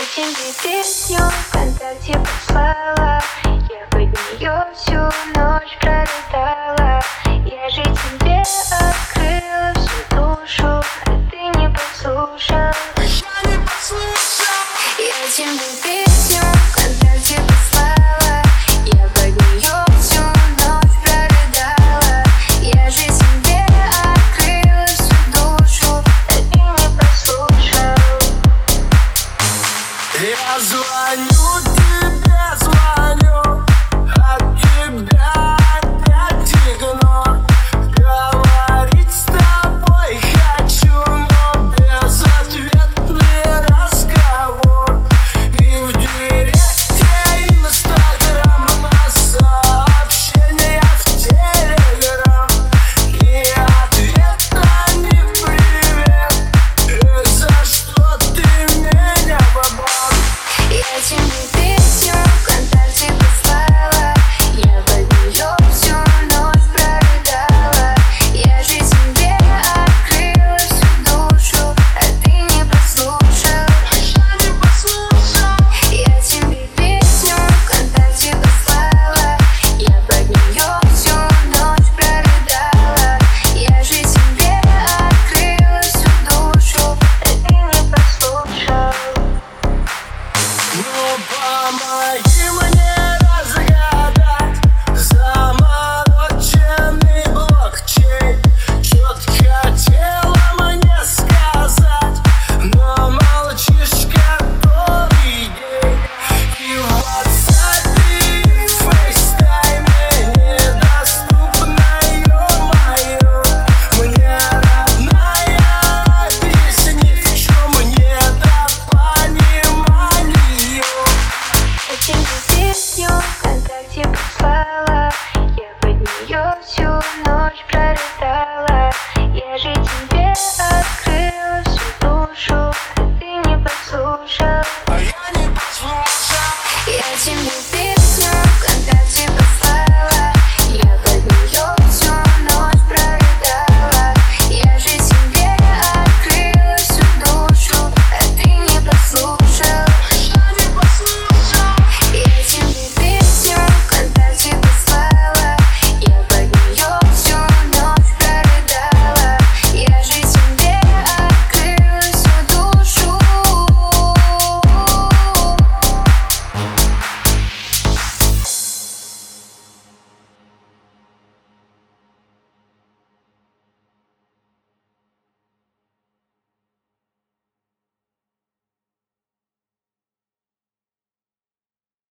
Я тебе песню ВКонтакте послала? Я под нее всю ночь пролетала. Я же тебе открыла всю душу А ты не послушал Я не послушал Я тебе песню Врубай, и мне